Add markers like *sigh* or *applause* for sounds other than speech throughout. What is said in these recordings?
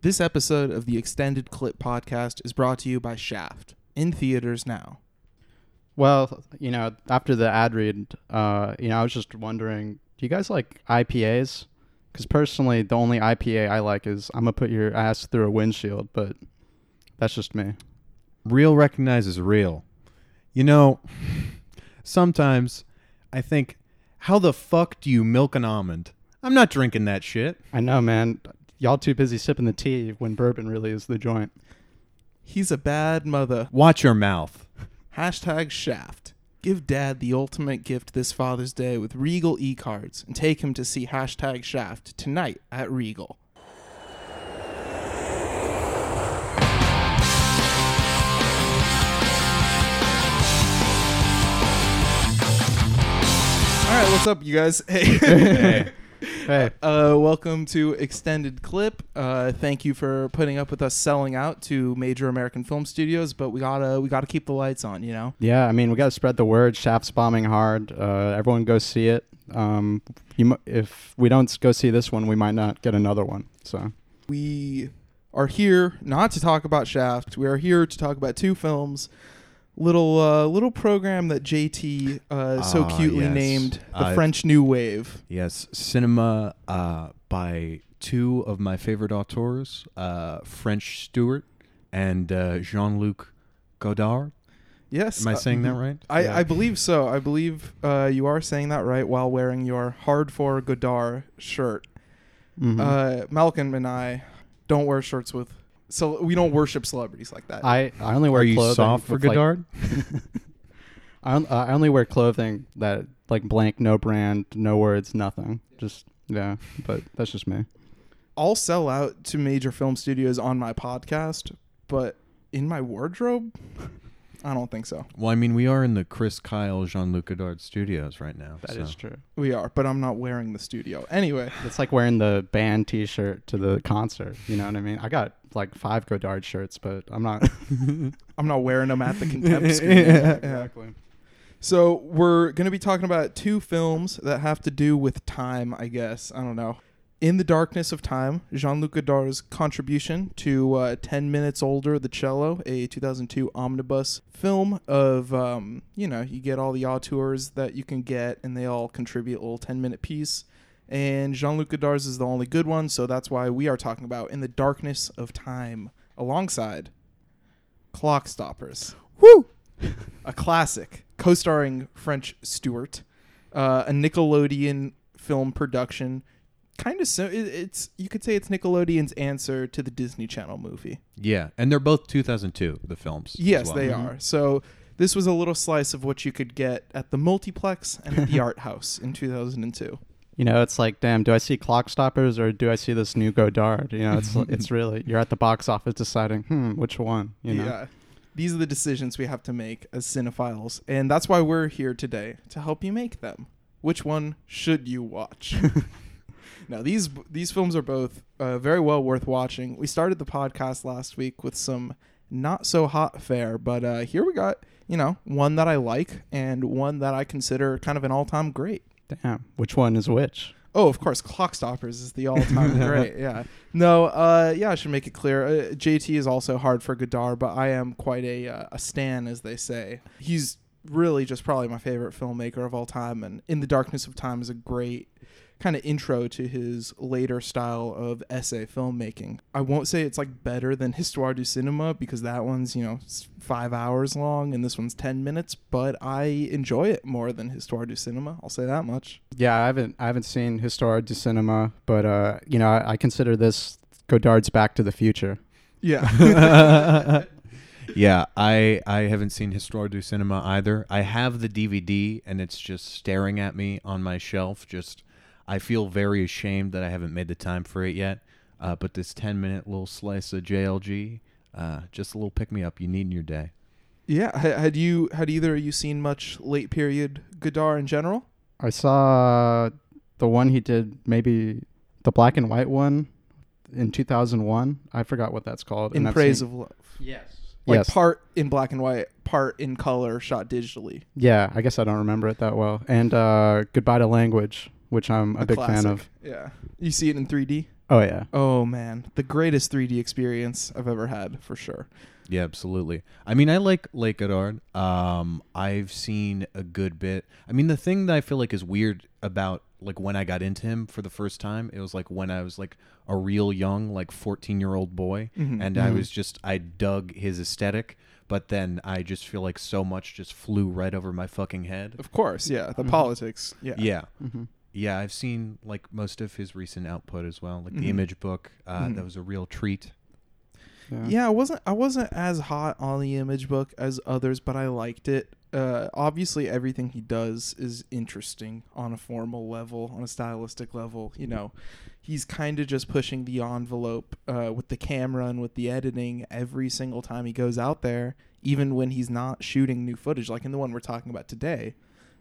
This episode of the Extended Clip Podcast is brought to you by Shaft, in theaters now. Well, you know, after the ad read, uh, you know, I was just wondering, do you guys like IPAs? Because personally, the only IPA I like is I'm gonna put your ass through a windshield, but that's just me. real recognizes real. You know, sometimes I think, how the fuck do you milk an almond? I'm not drinking that shit. I know, man. Y'all too busy sipping the tea when bourbon really is the joint. He's a bad mother. Watch your mouth. Hashtag Shaft. Give dad the ultimate gift this Father's Day with Regal e cards and take him to see hashtag Shaft tonight at Regal. All right, what's up, you guys? *laughs* Hey. Hey, *laughs* Uh, welcome to Extended Clip. Uh, thank you for putting up with us selling out to major American film studios, but we gotta we gotta keep the lights on, you know. yeah, I mean, we gotta spread the word. Shaft's bombing hard. Uh, everyone go see it. Um, you, m- if we don't go see this one, we might not get another one. So We are here not to talk about Shaft. We are here to talk about two films. Little uh, little program that JT uh, so Ah, cutely yes. named the Uh, French New Wave. Yes, cinema uh, by two of my favorite auteurs, uh, French Stewart and uh, Jean Luc Godard. Yes, Am I uh, saying that right? I, Yeah. I believe so. I believe uh, you are saying that right while wearing your Hard for Godard shirt. mhm. Uh, Malcolm and I don't wear shirts with, so we don't worship celebrities like that. I I only wear Are you clothing soft for with, like, Godard? *laughs* I, on- I only wear clothing that like blank, no brand, no words, nothing. Just yeah, but that's just me. I'll sell out to major film studios on my podcast, but in my wardrobe, *laughs* I don't think so. well, I mean, we are in the Chris Kyle, Jean Luc Godard studios right now. That is so. true. We are, but I'm not wearing the studio. Anyway, It's like wearing the band T-shirt to the concert. You know what I mean? I got like five Godard shirts, but I'm not. *laughs* I'm not wearing them at the *laughs* contempt screen. Yeah. So we're going to be talking about two films that have to do with time, I guess. I don't know. In the Darkness of Time, Jean-Luc Godard's contribution to uh, 10 Minutes Older, The Cello, a 2002 omnibus film of, um, you know, you get all the auteurs that you can get, and they all contribute a little 10-minute piece. And Jean-Luc Godard's is the only good one, so that's why we are talking about In the Darkness of Time, alongside Clock Stoppers Woo! a classic co-starring French Stewart, uh, a Nickelodeon film production. Kind of so it, it's you could say it's Nickelodeon's answer to the Disney Channel movie. Yeah, and they're both 2002, the films. Yes, well. they Mhm. are. So this was a little slice of what you could get at the multiplex and at the *laughs* art house in 2002. You know, it's like, damn, do I see Clock Stoppers or do I see this new Godard? You know, it's *laughs* it's really you're at the box office deciding, hmm, which one? You know, Yeah. These are the decisions we have to make as cinephiles, and that's why we're here today to help you make them. Which one should you watch? *laughs* now, these these films are both uh, very well worth watching. We started the podcast last week with some not so hot fare, but uh, here we got you know one that I like and one that I consider kind of an all time great. Damn, which one is which? Oh, of course, Clock Stoppers is the all-time *laughs* great. Yeah. No, uh, yeah, I should make it clear. Uh, JT is also hard for Godard, but I am quite a uh, a stan, as they say. He's really just probably my favorite filmmaker of all time, and In the Darkness of Time is a great kind of intro to his later style of essay filmmaking. I won't say it's like better than Histoire du Cinema because that one's, you know, 5 hours long and this one's 10 minutes, but I enjoy it more than Histoire du Cinema. I'll say that much. Yeah, I haven't I haven't seen Histoire du Cinema, but uh, you know, I, I consider this Godard's Back to the Future. Yeah. *laughs* *laughs* yeah, I I haven't seen Histoire du Cinema either. I have the DVD and it's just staring at me on my shelf. Just I feel very ashamed that I haven't made the time for it yet. Uh, but this 10 minute little slice of JLG, uh, just a little pick me up you need in your day. Yeah, had you had either of you seen much late period Godard in general? I saw the one he did, maybe the black and white one in 2001. I forgot what that's called. In I've Praise seen- of Love. Yes. Like yes. part in black and white, part in color, shot digitally. yeah, I guess I don't remember it that well. And uh, Goodbye to Language, which I'm a, big fan of. Yeah. You see it in 3D? Oh yeah. Oh man, the greatest 3D experience I've ever had for sure. Yeah, absolutely. I mean, I like Lake Godard. Um, I've seen a good bit. I mean, the thing that I feel like is weird about like when I got into him for the first time, it was like when I was like a real young, like fourteen year old boy, Mhm. and I Mhm. was just I dug his aesthetic, but then I just feel like so much just flew right over my fucking head. Of course, yeah, the Mhm. politics. Yeah. Yeah. Mm-hmm. Yeah, I've seen like most of his recent output as well, like the image book. Uh. That was a real treat. Yeah, I wasn't I wasn't as hot on the image book as others, but I liked it. Uh, obviously, everything he does is interesting on a formal level, on a stylistic level. You know, he's kind of just pushing the envelope uh, with the camera and with the editing every single time he goes out there, even when he's not shooting new footage. Like in the one we're talking about today,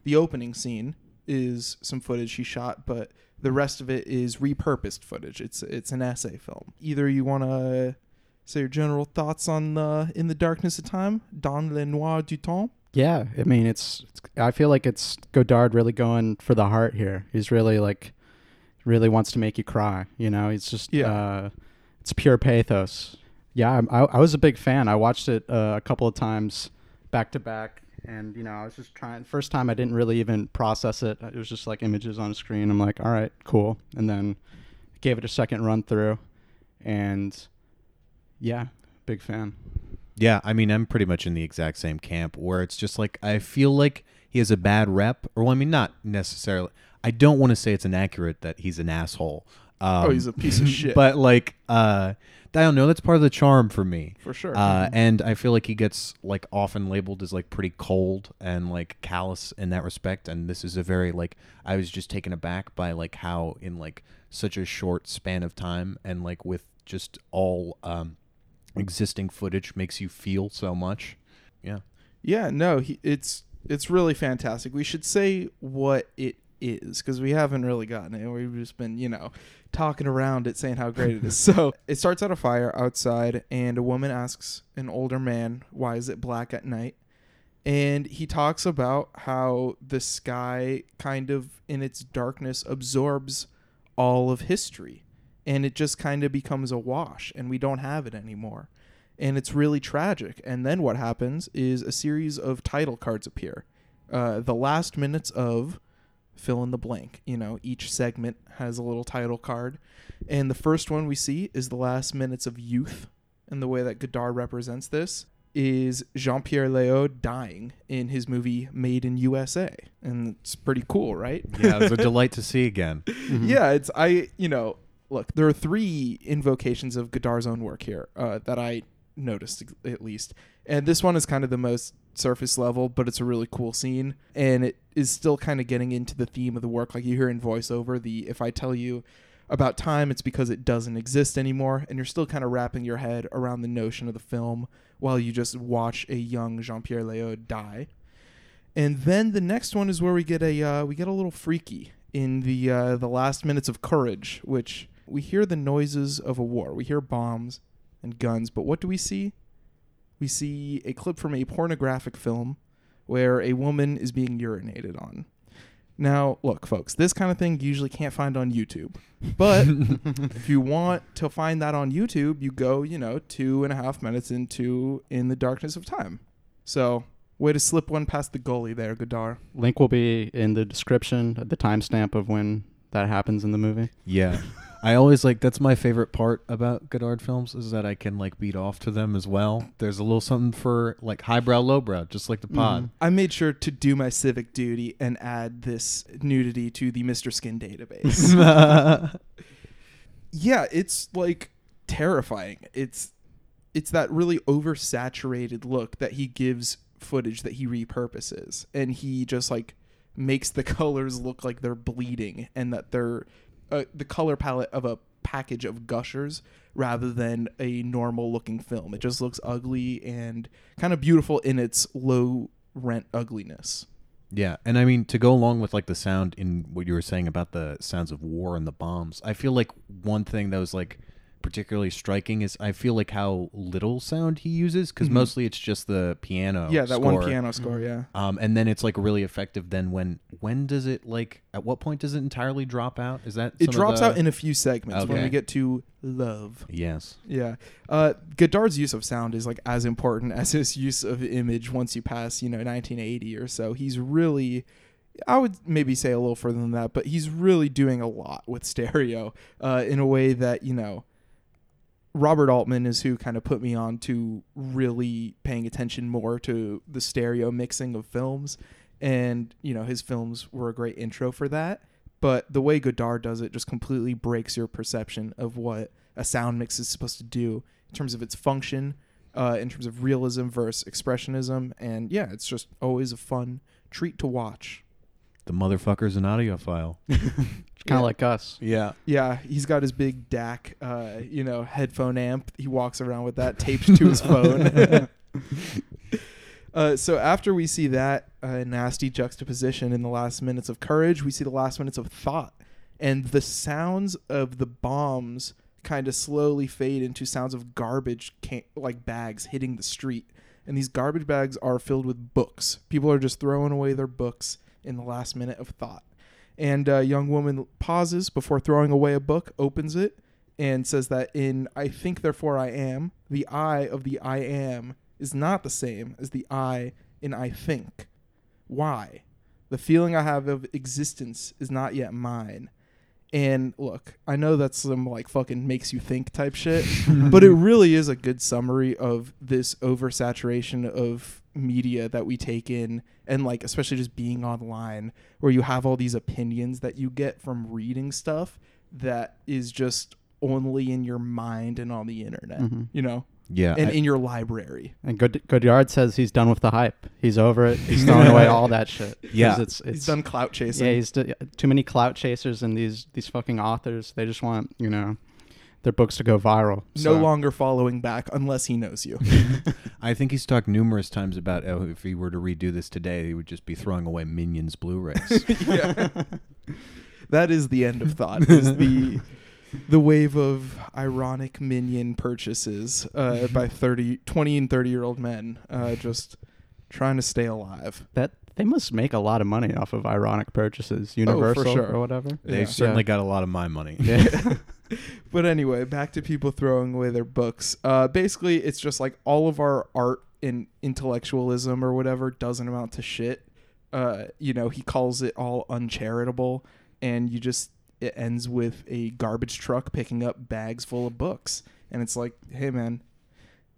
the opening scene is some footage he shot, but the rest of it is repurposed footage. It's it's an essay film. Either you want to say your general thoughts on uh, in the darkness of time, Dans le noir du temps. Yeah, I mean, it's, it's. I feel like it's Godard really going for the heart here. He's really like, really wants to make you cry. You know, he's just. Yeah. Uh, it's pure pathos. Yeah, I, I, I was a big fan. I watched it uh, a couple of times, back to back, and you know, I was just trying. First time, I didn't really even process it. It was just like images on a screen. I'm like, all right, cool, and then gave it a second run through, and yeah, big fan. Yeah, I mean, I'm pretty much in the exact same camp where it's just like I feel like he has a bad rep, or well, I mean, not necessarily. I don't want to say it's inaccurate that he's an asshole. Um, Oh, he's a piece of shit. *laughs* But like, uh, I don't know. That's part of the charm for me. For sure. Uh, and I feel like he gets like often labeled as like pretty cold and like callous in that respect. And this is a very like I was just taken aback by like how in like such a short span of time and like with just all um, existing footage makes you feel so much. Yeah. Yeah, no, he, it's it's really fantastic. We should say what it is because we haven't really gotten it. We've just been, you know, talking around it, saying how great it is. *laughs* So it starts out a fire outside, and a woman asks an older man, "Why is it black at night?" And he talks about how the sky, kind of in its darkness, absorbs all of history, and it just kind of becomes a wash, and we don't have it anymore and it's really tragic. And then what happens is a series of title cards appear. Uh, the last minutes of fill in the blank. You know, each segment has a little title card, and the first one we see is the last minutes of youth. And the way that Godard represents this is Jean Pierre Léaud dying in his movie Made in USA, and it's pretty cool, right? Yeah, it was a *laughs* delight to see again. Mhm. Yeah, it's I. You know, look, there are three invocations of Godard's own work here uh, that I noticed at least, and this one is kind of the most surface level, but it's a really cool scene, and it is still kind of getting into the theme of the work. Like you hear in voiceover, the if I tell you about time, it's because it doesn't exist anymore, and you're still kind of wrapping your head around the notion of the film while you just watch a young Jean Pierre Léaud die. And then the next one is where we get a uh, we get a little freaky in the uh, the last minutes of Courage, which we hear the noises of a war. We hear bombs and guns, but what do we see? We see a clip from a pornographic film where a woman is being urinated on. Now, look, folks, this kind of thing you usually can't find on YouTube. But *laughs* if you want to find that on YouTube, you go, you know, two and a half minutes into In the Darkness of Time. So, way to slip one past the goalie there, Godard. Link will be in the description, the timestamp of when that happens in the movie. Yeah. *laughs* I always like that's my favorite part about Godard films is that I can like beat off to them as well. There's a little something for like highbrow, lowbrow, just like the mm-hmm. pod. I made sure to do my civic duty and add this nudity to the Mr. Skin database. *laughs* yeah, it's like terrifying. It's it's that really oversaturated look that he gives footage that he repurposes and he just like makes the *laughs* colors look like they're bleeding and that they're the color palette of a package of gushers rather than a normal looking film. It just looks ugly and kind of beautiful in its low rent ugliness. Yeah, and I mean to go along with like the sound in what you were saying about the sounds of war and the bombs. I feel like one thing that was like particularly striking is I feel like how little sound he uses because Mhm. mostly it's just the piano. yeah, that one piano score. Yeah. Um, and then it's like really effective. Then when when does it like at what point does it entirely drop out? Is that It drops the- out in a few segments when we get to love. yes. Yeah. Uh, Godard's use of sound is like as important as his use of image once you pass, you know, 1980 or so. He's really, I would maybe say a little further than that, but he's really doing a lot with stereo uh, in a way that, you know, Robert Altman is who kind of put me on to really paying attention more to the stereo mixing of films. And, you know, his films were a great intro for that. But the way Godard does it just completely breaks your perception of what a sound mix is supposed to do in terms of its function, uh, in terms of realism versus expressionism. And yeah, it's just always a fun treat to watch. The motherfucker's an audiophile. *laughs* Kind of Yeah. like us. Yeah. Yeah, he's got his big DAC, uh, you know, headphone amp. He walks around with that taped to his phone. *laughs* *laughs* uh, so after we see that uh, nasty juxtaposition in the last minutes of courage, we see the last minutes of thought, and the sounds of the bombs kind of slowly fade into sounds of garbage, can- like bags hitting the street. And these garbage bags are filled with books. People are just throwing away their books in the last minute of thought. And a young woman pauses before throwing away a book, opens it, and says that in I think therefore I am, the I of the I am is not the same as the I in I think. Why? The feeling I have of existence is not yet mine. And look, I know that's some like fucking makes you think type shit, *laughs* but it really is a good summary of this oversaturation of media that we take in and like especially just being online where you have all these opinions that you get from reading stuff that is just only in your mind and on the internet, Mhm. you know, Yeah. and I- in your library. And Good Godard says he's done with the hype. He's over it. He's *laughs* throwing away all that shit. Yeah. it's, it's He's done clout chasing. Yeah, he's d- too many clout chasers and these these fucking authors. They just want you know their books to go viral. no longer following back unless he knows you. *laughs* *laughs* I think he's talked numerous times about oh, if he were to redo this today, he would just be throwing away Minions Blu-rays. yeah. that is the end of thought. Is the the wave of ironic minion purchases uh, by 30, 20 and 30 year old men uh, just trying to stay alive. That they must make a lot of money off of ironic purchases, Universal sure. or whatever. They've Yeah. certainly got a lot of my money. Yeah. *laughs* *laughs* But anyway, back to people throwing away their books. Uh, basically, it's just like all of our art and intellectualism or whatever doesn't amount to shit. Uh, you know, he calls it all uncharitable, and you just it ends with a garbage truck picking up bags full of books, and it's like, hey man,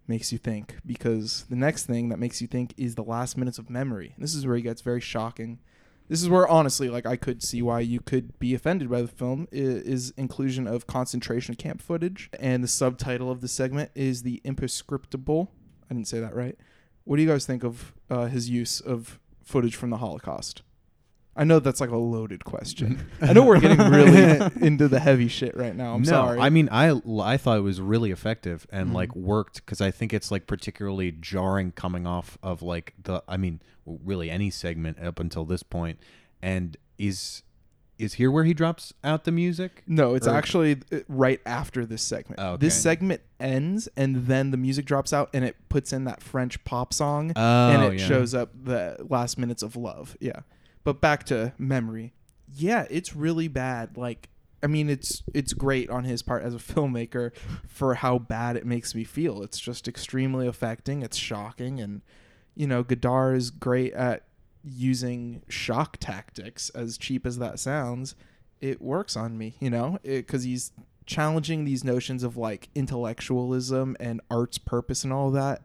makes you think because the next thing that makes you think is the last minutes of memory. And This is where he gets very shocking. This is where honestly, like I could see why you could be offended by the film is inclusion of concentration camp footage, and the subtitle of the segment is the imprescriptible. I didn't say that right. What do you guys think of uh, his use of footage from the Holocaust? I know that's like a loaded question. *laughs* I know we're getting *laughs* really *laughs* into the heavy shit right now. I'm no, sorry. I mean, I I thought it was really effective and Mhm. like worked because I think it's like particularly jarring coming off of like the I mean, really any segment up until this point, and is is here where he drops out the music. No, it's Or- actually uh, right after this segment. Oh, This segment ends, and then the music drops out, and it puts in that French pop song, Oh, and it yeah. shows up the last minutes of love. Yeah, but back to memory. Yeah, it's really bad. Like, I mean, it's it's great on his part as a *laughs* filmmaker for how bad it makes me feel. It's just extremely affecting. It's shocking, and you know, Godard is great at using shock tactics. As cheap as that sounds, it works on me. You know, because he's challenging these notions of like intellectualism and art's purpose and all that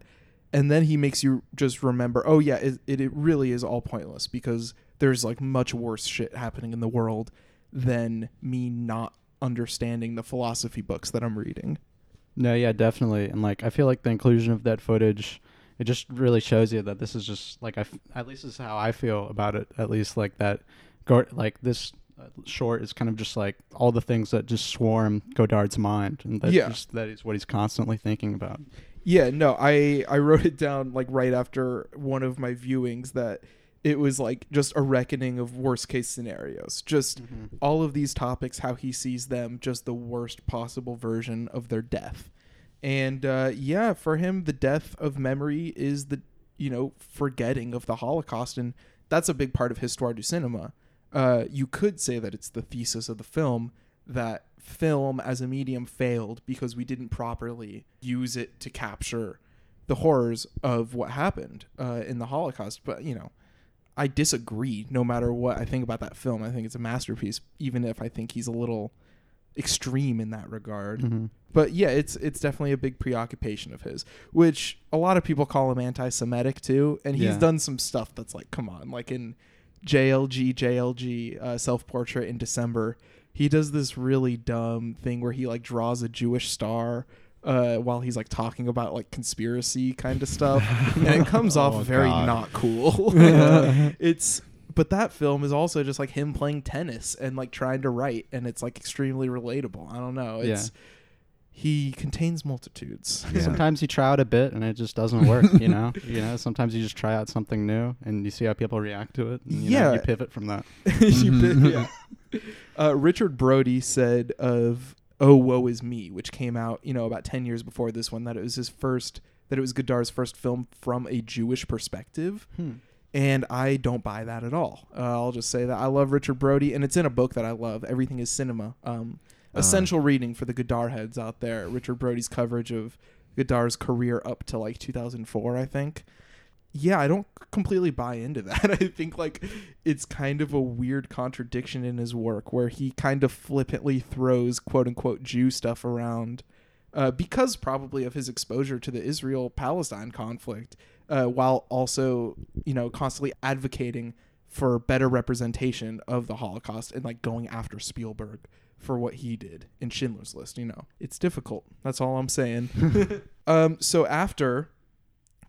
and then he makes you just remember oh yeah it, it, it really is all pointless because there's like much worse shit happening in the world than me not understanding the philosophy books that i'm reading No, yeah, definitely. And like I feel like the inclusion of that footage it just really shows you that this is just like I f- at least this is how I feel about it. At least like that go like this uh, short is kind of just like all the things that just swarm Godard's mind and that Yeah. just that is what he's constantly thinking about. yeah no i i wrote it down like right after one of my viewings that it was like just a reckoning of worst case scenarios. Just Mm-hmm. all of these topics, how he sees them, just the worst possible version of their death. And uh, yeah, for him, the death of memory is the you know forgetting of the Holocaust, and that's a big part of Histoire du Cinema. Uh, you could say that it's the thesis of the film that film as a medium failed because we didn't properly use it to capture the horrors of what happened uh, in the Holocaust. But you know, I disagree. No matter what I think about that film, I think it's a masterpiece. Even if I think he's a little extreme in that regard. Mhm. But yeah, it's it's definitely a big preoccupation of his, which a lot of people call him anti-Semitic too, and he's Yeah. done some stuff that's like, come on, like in JLG JLG uh, self-portrait in December, he does this really dumb thing where he like draws a Jewish star. Uh, while he's like talking about like conspiracy kind of stuff, *laughs* and it comes off Oh, very God. not cool. *laughs* *laughs* It's but that film is also just like him playing tennis and like trying to write, and it's like extremely relatable. I don't know. It's he contains multitudes. Yeah. Sometimes you try out a bit and it just doesn't work. You know, you know. Sometimes you just try out something new and you see how people react to it. And, you know, Yeah. you pivot from that. You yeah. Uh, Richard Brody said of "Oh Woe Is Me," which came out, you know, about ten years before this one, that it was his first, that it was Godard's first film from a Jewish perspective, and I don't buy that at all. Uh, I'll just say that I love Richard Brody, and it's in a book that I love. Everything is cinema. Um, Uh. essential reading for the Godard heads out there. Richard Brody's coverage of Godard's career up to like 2004, I think. Yeah, I don't completely buy into that. *laughs* I think like it's kind of a weird contradiction in his work where he kind of flippantly throws quote unquote Jew stuff around uh, because probably of his exposure to the Israel Palestine conflict, uh, while also, you know, constantly advocating for better representation of the Holocaust and like going after Spielberg for what he did in Schindler's List. You know, it's difficult. That's all I'm saying. *laughs* *laughs* um, so after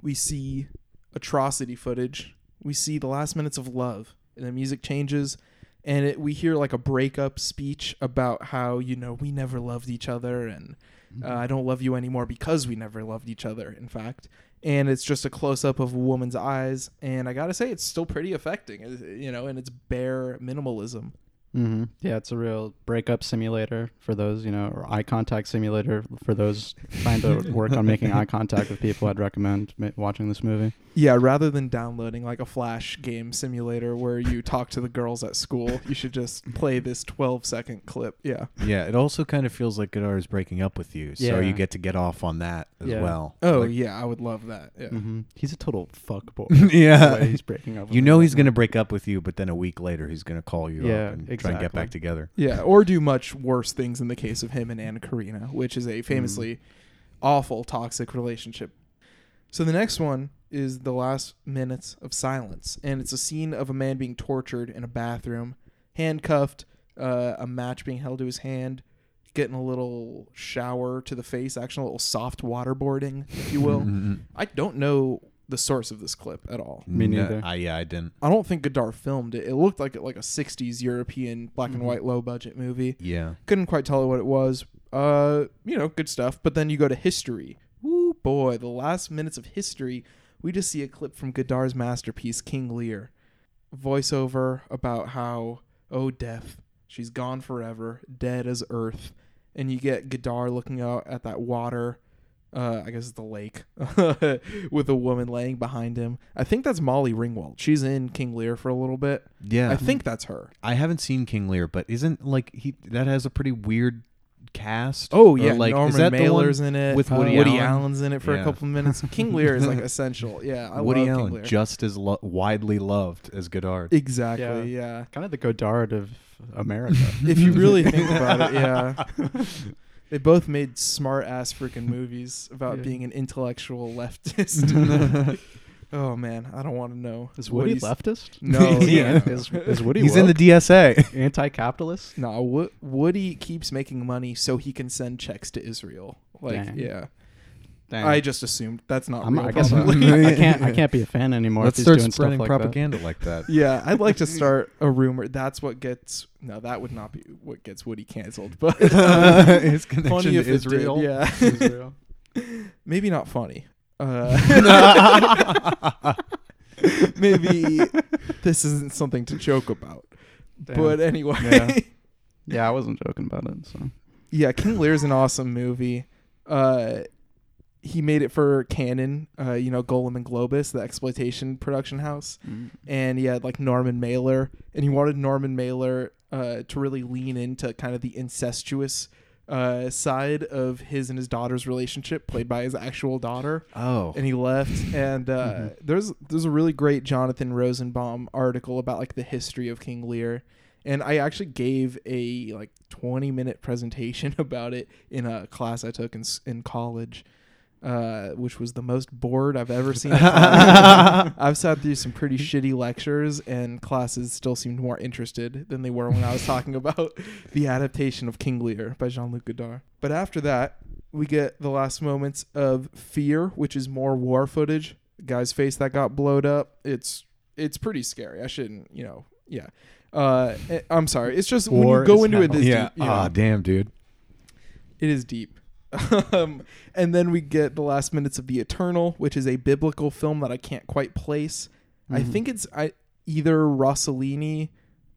we see atrocity footage, we see the last minutes of love, and the music changes, and it, we hear like a breakup speech about how you know we never loved each other, and uh, I don't love you anymore because we never loved each other. In fact, and it's just a close up of a woman's eyes, and I gotta say it's still pretty affecting, uh, you know, and its bare minimalism. Mm-hmm. Yeah, it's a real breakup simulator for those, you know, or eye contact simulator for those trying to *laughs* work on making eye contact with people. I'd recommend ma- watching this movie. Yeah, rather than downloading like a flash game simulator where you talk to the girls at school, you should just play this 12 second clip. Yeah. Yeah, it also kind of feels like Godard is breaking up with you, so Yeah. you get to get off on that as Yeah. well. Oh, Like- yeah, I would love that. Yeah. Mm-hmm. He's a total fuckboy. *laughs* Yeah. he's breaking up. with You me know he's gonna break up with you, but then a week later he's gonna call you Yeah, up and try and get back together. Yeah, or do much worse things in the case of him and Anna Karina, which is a famously awful toxic relationship. So the next one is the last minutes of silence, and it's a scene of a man being tortured in a bathroom, handcuffed, uh, a match being held to his hand, getting a little shower to the face, actually a little soft waterboarding, if you will. *laughs* I don't know the source of this clip at all. Me No, neither. I, yeah, I didn't. I don't think Godard filmed it. It looked like like a '60s European black and Mhm. white low budget movie Yeah. couldn't quite tell what it was. Uh, you know, good stuff. But then you go to history. Woo boy, the last minutes of history, we just see a clip from Godard's masterpiece, King Lear. Voiceover about how, oh death, she's gone forever, dead as earth. And you get Godard looking out at that water. Uh, I guess it's the lake *laughs* with a woman laying behind him. I think that's Molly Ringwald. She's in King Lear for a little bit. Yeah. I think that's her. I haven't seen King Lear, but isn't like he that has a pretty weird cast? Oh Or, yeah, like Norman is that the one Mailer's in it. with Uh, Woody Woody Allen? Allen's in it for a Yeah. couple minutes. *laughs* King Lear is like essential. Yeah, I Woody love King Allen Lear. just as lo- widely loved as Godard. exactly. Yeah. Kind of the Godard of America. *laughs* If you really think about it, yeah. They both made smart ass freaking movies about Yeah. being an intellectual leftist. *laughs* *laughs* oh man, I don't want to know. Is Woody Woody's- leftist? No, *laughs* yeah. an- is, is Woody He's in the? DSA. anti-capitalist? No, Wo- Woody keeps making money so he can send checks to Israel. Like, Dang. yeah. Dang. I just assumed that's not I'm, real. I guess I'm, probably. *laughs* I *laughs* can't. I can't be a fan anymore. Let's if he's start doing stuff spreading like propaganda like that. *laughs* Yeah, I'd like to start a rumor. That's what gets. No, that would not be what gets Woody canceled. But His connection funny to if it did, yeah, That. maybe not funny. Uh, maybe this isn't something to joke about. Damn. But anyway, Yeah. Yeah, I wasn't joking about it. So yeah, King Lear's an awesome movie. Uh, he made it for Cannon, uh, you know, Golan and Globus, the exploitation production house, and he had like Norman Mailer, and he wanted Norman Mailer uh, to really lean into kind of the incestuous uh, side of his and his daughter's relationship, played by his actual daughter. Oh. and he left. And uh, Mhm. there's there's a really great Jonathan Rosenbaum article about like the history of King Lear, and I actually gave a like 20 minute presentation *laughs* about it in a class I took in in college. Uh, which was the most bored I've ever seen. *laughs* I've sat through some pretty shitty lectures, and classes still seemed more interested than they were when I was talking *laughs* about the adaptation of King Lear by Jean Luc Godard. But after that, we get the last moments of Fear, which is more war footage. Guy's face that got blowed up. It's it's pretty scary. I shouldn't, you know, yeah. Uh, eh, I'm sorry. It's just when you go into it hell. this yeah. deep, you know, Ah, damn, dude. it is deep. Um, and then we get the last minutes of The Eternal, which is a biblical film that I can't quite place. I Mhm. think it's I, either Rossellini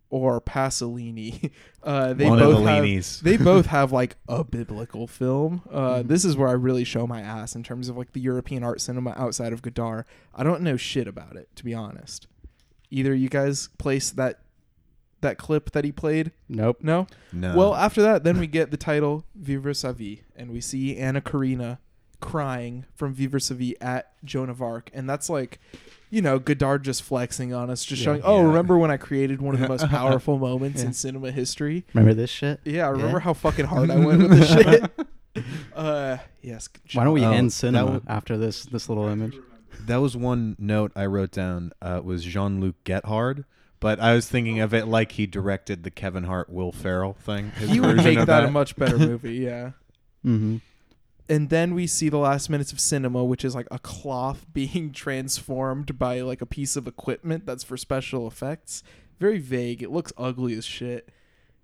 or Pasolini. *laughs* Uh, they One both have, they *laughs* both have like a biblical film. Uh, Mhm. This is where I really show my ass in terms of like the European art cinema outside of Godard. I don't know shit about it to be honest. Either you guys place that that clip that he played? Nope. No. No. Well, after that, then we get the title Vivre sa vie, and we see Anna Karina crying from Vivre sa vie at Joan of Arc, and that's like, you know, Godard just flexing on us, just Yeah. showing, oh, Yeah. remember when I created one of the most *laughs* powerful moments Yeah. in cinema history? Remember this shit? Yeah, I remember Yeah. how fucking hard I went *laughs* with this shit. *laughs* Uh, yes. Why don't we Oh, end cinema would- after this this little image? that was one note I wrote down. Uh, was Jean Luc Gethard, but I was thinking of it like he directed the Kevin Hart Will Ferrell thing. His He would version make of that, a much better *laughs* movie, yeah. Mm-hmm. and then we see the last minutes of cinema which is like a cloth *laughs* being transformed by like a piece of equipment that's for special effects very vague it looks ugly as shit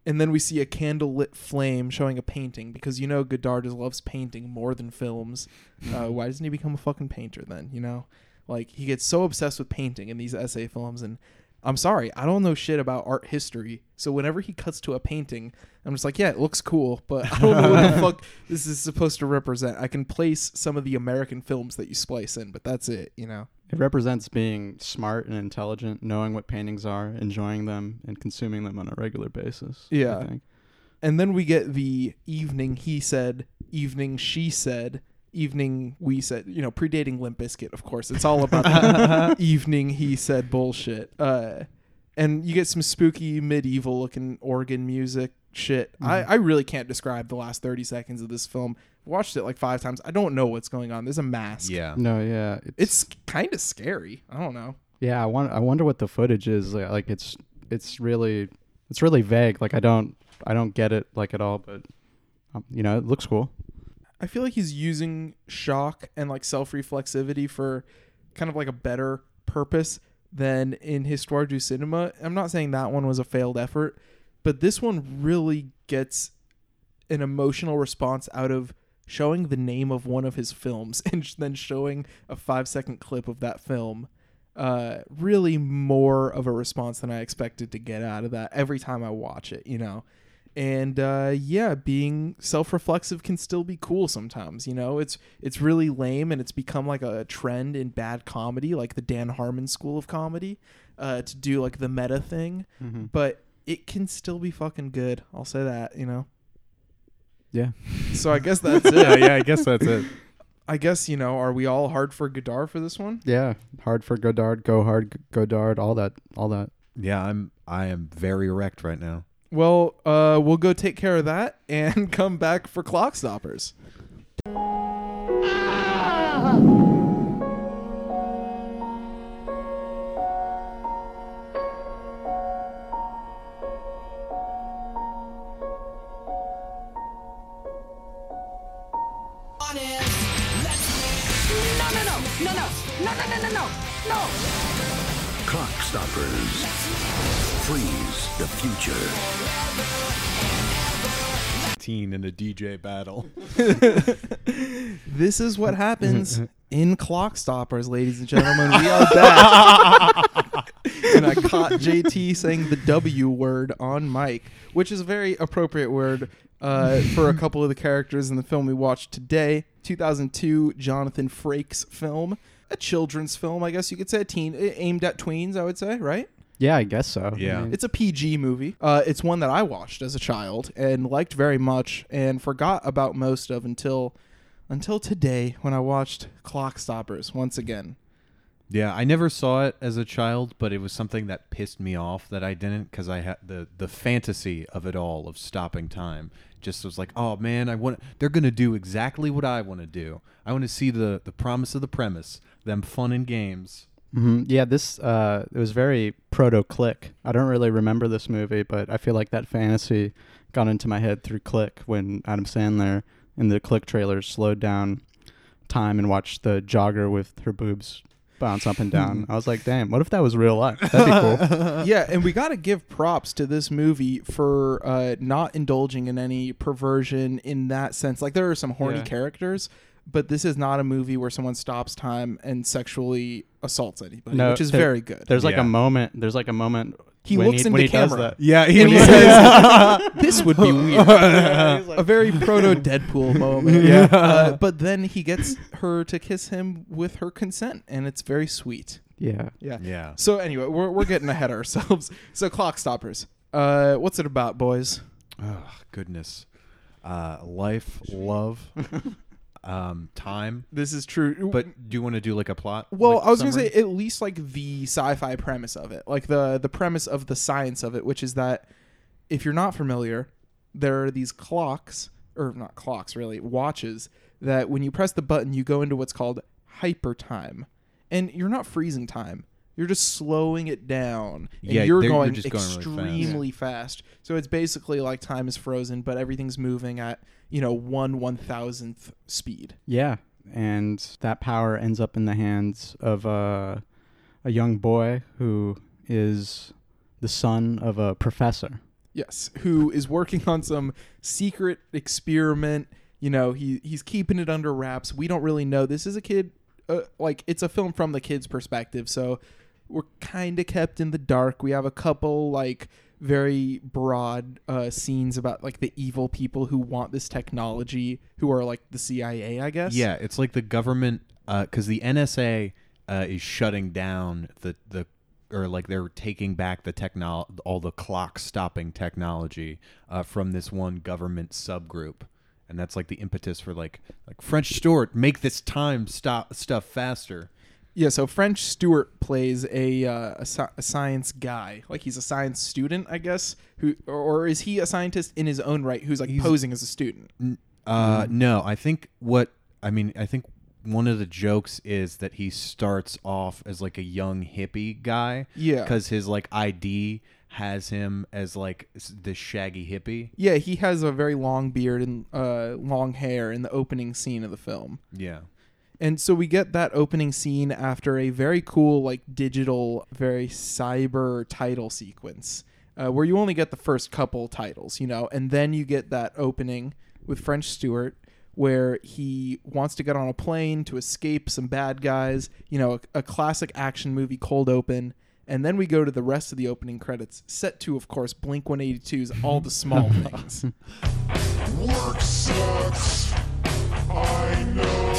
and then we see a candlelit flame showing a painting because you know Godard just loves painting more than films. *laughs* Uh, why doesn't he become a fucking painter then? You know, like he gets so obsessed with painting in these essay films, and I'm sorry, I don't know shit about art history. So whenever he cuts to a painting, I'm just like, yeah, it looks cool, but I don't know what the *laughs* fuck this is supposed to represent. I can place some of the American films that you splice in, but that's it. You know. It represents being smart and intelligent, knowing what paintings are, enjoying them, and consuming them on a regular basis. I Yeah. think. And then we get the evening he said, evening she said, evening we said, you know, predating Limp Bizkit, of course. It's all about the *laughs* evening he said bullshit. Uh, and you get some spooky medieval looking organ music shit. I, Mhm. I really can't describe the last 30 seconds of this film. Watched it like five times. I don't know what's going on. There's a mask. Yeah. No, yeah, It's kind of scary. I don't know. yeah. I want. I wonder what the footage is like. like, It's it's really it's really vague. Like I don't I don't get it like at all. But um, you know, it looks cool. I feel like he's using shock and like self reflexivity for kind of like a better purpose than in Histoire du Cinema. I'm not saying that one was a failed effort, but this one really gets an emotional response out of showing the name of one of his films *laughs* and then showing a five second clip of that film. Uh, really more of a response than I expected to get out of that every time I watch it, you know and uh, yeah, being self-reflexive can still be cool sometimes. You know, it's it's really lame, and it's become like a trend in bad comedy, like the Dan Harmon school of comedy, uh, to do like the meta thing. Mm-hmm. But it can still be fucking good. I'll say that. You know. Yeah. So I guess *laughs* that's it. yeah, I guess that's it. *laughs* I guess you know. Are we all hard for Godard for this one? Yeah. Hard for Godard. Go hard. Godard. All that. All that. Yeah, I'm I am very wrecked right now. Well, uh, we'll go take care of that and *laughs* come back for Clock Stoppers. Future. Teen in a DJ battle. *laughs* This is what happens *laughs* in Clock Stoppers, ladies and gentlemen. We are back. *laughs* and I caught JT saying the W word on mic, which is a very appropriate word uh, for a couple of the characters in the film we watched today. 2002 Jonathan Frakes film, a children's film, I guess you could say, a teen aimed at tweens, I would say, right? Yeah, I guess so. I Yeah. mean, It's a PG movie. Uh, it's one that I watched as a child and liked very much, and forgot about most of until until today when I watched Clock Stoppers once again. Yeah, I never saw it as a child, but it was something that pissed me off that I didn't because I had the the fantasy of it all of stopping time. Just was like, oh man, I want. They're gonna do exactly what I want to do. I want to see the the promise of the premise, them fun and games. Mhm. Yeah, this uh, it was very proto Click. I don't really remember this movie, but I feel like that fantasy got into my head through Click when Adam Sandler in the Click trailer slowed down time and watched the jogger with her boobs bounce up and down. *laughs* I was like, damn, what if that was real life? That'd be cool. *laughs* yeah, and we got to give props to this movie for uh, not indulging in any perversion in that sense. Like there are some horny Yeah. characters, but this is not a movie where someone stops time and sexually assaults anybody, No, which is there- very good. There's like Yeah. a moment. There's like a moment. He when looks he, into when he does camera. that. Yeah, And he says, *laughs* "This would be weird." *laughs* a very proto Deadpool *laughs* moment. Yeah. Uh, but then he gets her to kiss him with her consent, and it's very sweet. Yeah. Yeah. Yeah. So anyway, we're we're getting ahead of ourselves. So Clock Stoppers. Uh, what's it about, boys? Oh goodness, uh, life, love, um, time. This is true. But do you want to do like a plot? well, like, I was gonna say at least like the sci-fi premise of it, like the the premise of the science of it, which is that if you're not familiar, there are these clocks, or not clocks, really watches that when you press the button, you go into what's called hyper time, and you're not freezing time. You're just slowing it down, and Yeah, you're they're- you're going just going really fast. extremely fast. So it's basically like time is frozen, but everything's moving at you know one one thousandth speed. Yeah, and that power ends up in the hands of uh, a young boy who is the son of a professor. Yes, who is working on some secret experiment. You know, he he's keeping it under wraps. We don't really know. This is a kid, uh, like it's a film from the kid's perspective, so we're kind of kept in the dark. We have a couple like very broad uh, scenes about like the evil people who want this technology, who are like the CIA, I guess. Yeah, it's like the government, because the NSA uh, is shutting down the the or like they're taking back the technol all the clock stopping technology uh, from this one government subgroup, and that's like the impetus for like like French Stewart make this time stop stuff faster. Yeah, so French Stewart plays a, uh, a, a science guy, like he's a science student, I guess. Who or, or is he a scientist in his own right? Who's like He's- posing as a student? Uh, no, I think what I mean, I think one of the jokes is that he starts off as like a young hippie guy. Yeah. Because his like ID has him as like s- this shaggy hippie. Yeah, he has a very long beard and uh, long hair in the opening scene of the film. Yeah. And so we get that opening scene after a very cool, like digital, very cyber title sequence, uh, where you only get the first couple titles, you know, and then you get that opening with French Stewart, where he wants to get on a plane to escape some bad guys, you know, a, a classic action movie cold open. And then we go to the rest of the opening credits, set to, of course, Blink 182's All the Small *laughs* Things. Work sucks. I know.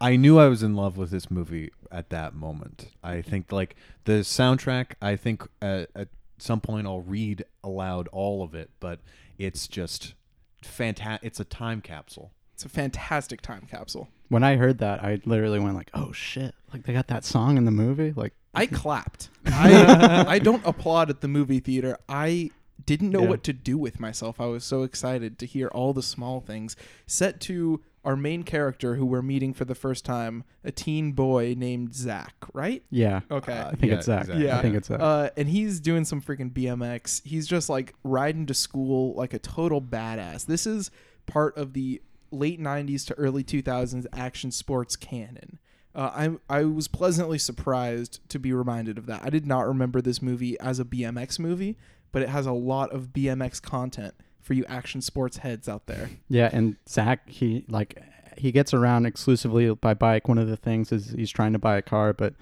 I knew I was in love with this movie at that moment. I think like the soundtrack. I think uh, at some point I'll read aloud all of it, but it's just fantastic. It's a time capsule. It's a fantastic time capsule. When I heard that, I literally went like, "Oh shit!" Like they got that song in the movie. Like I *laughs* clapped. *laughs* I I don't applaud at the movie theater. I didn't know Yeah. what to do with myself. I was so excited to hear all the small things set to our main character who we're meeting for the first time, a teen boy named Zach, right? yeah, Okay. Uh, I think Yeah, it's Zach. exactly. I think it's Zach. Uh, and he's doing some freaking BMX. He's just like riding to school like a total badass. This is part of the late 90s to early 2000s action sports canon. Uh, I I was pleasantly surprised to be reminded of that. I did not remember this movie as a BMX movie, but it has a lot of BMX content for you action sports heads out there. Yeah, and Zach, he like he gets around exclusively by bike. One of the things is he's trying to buy a car, but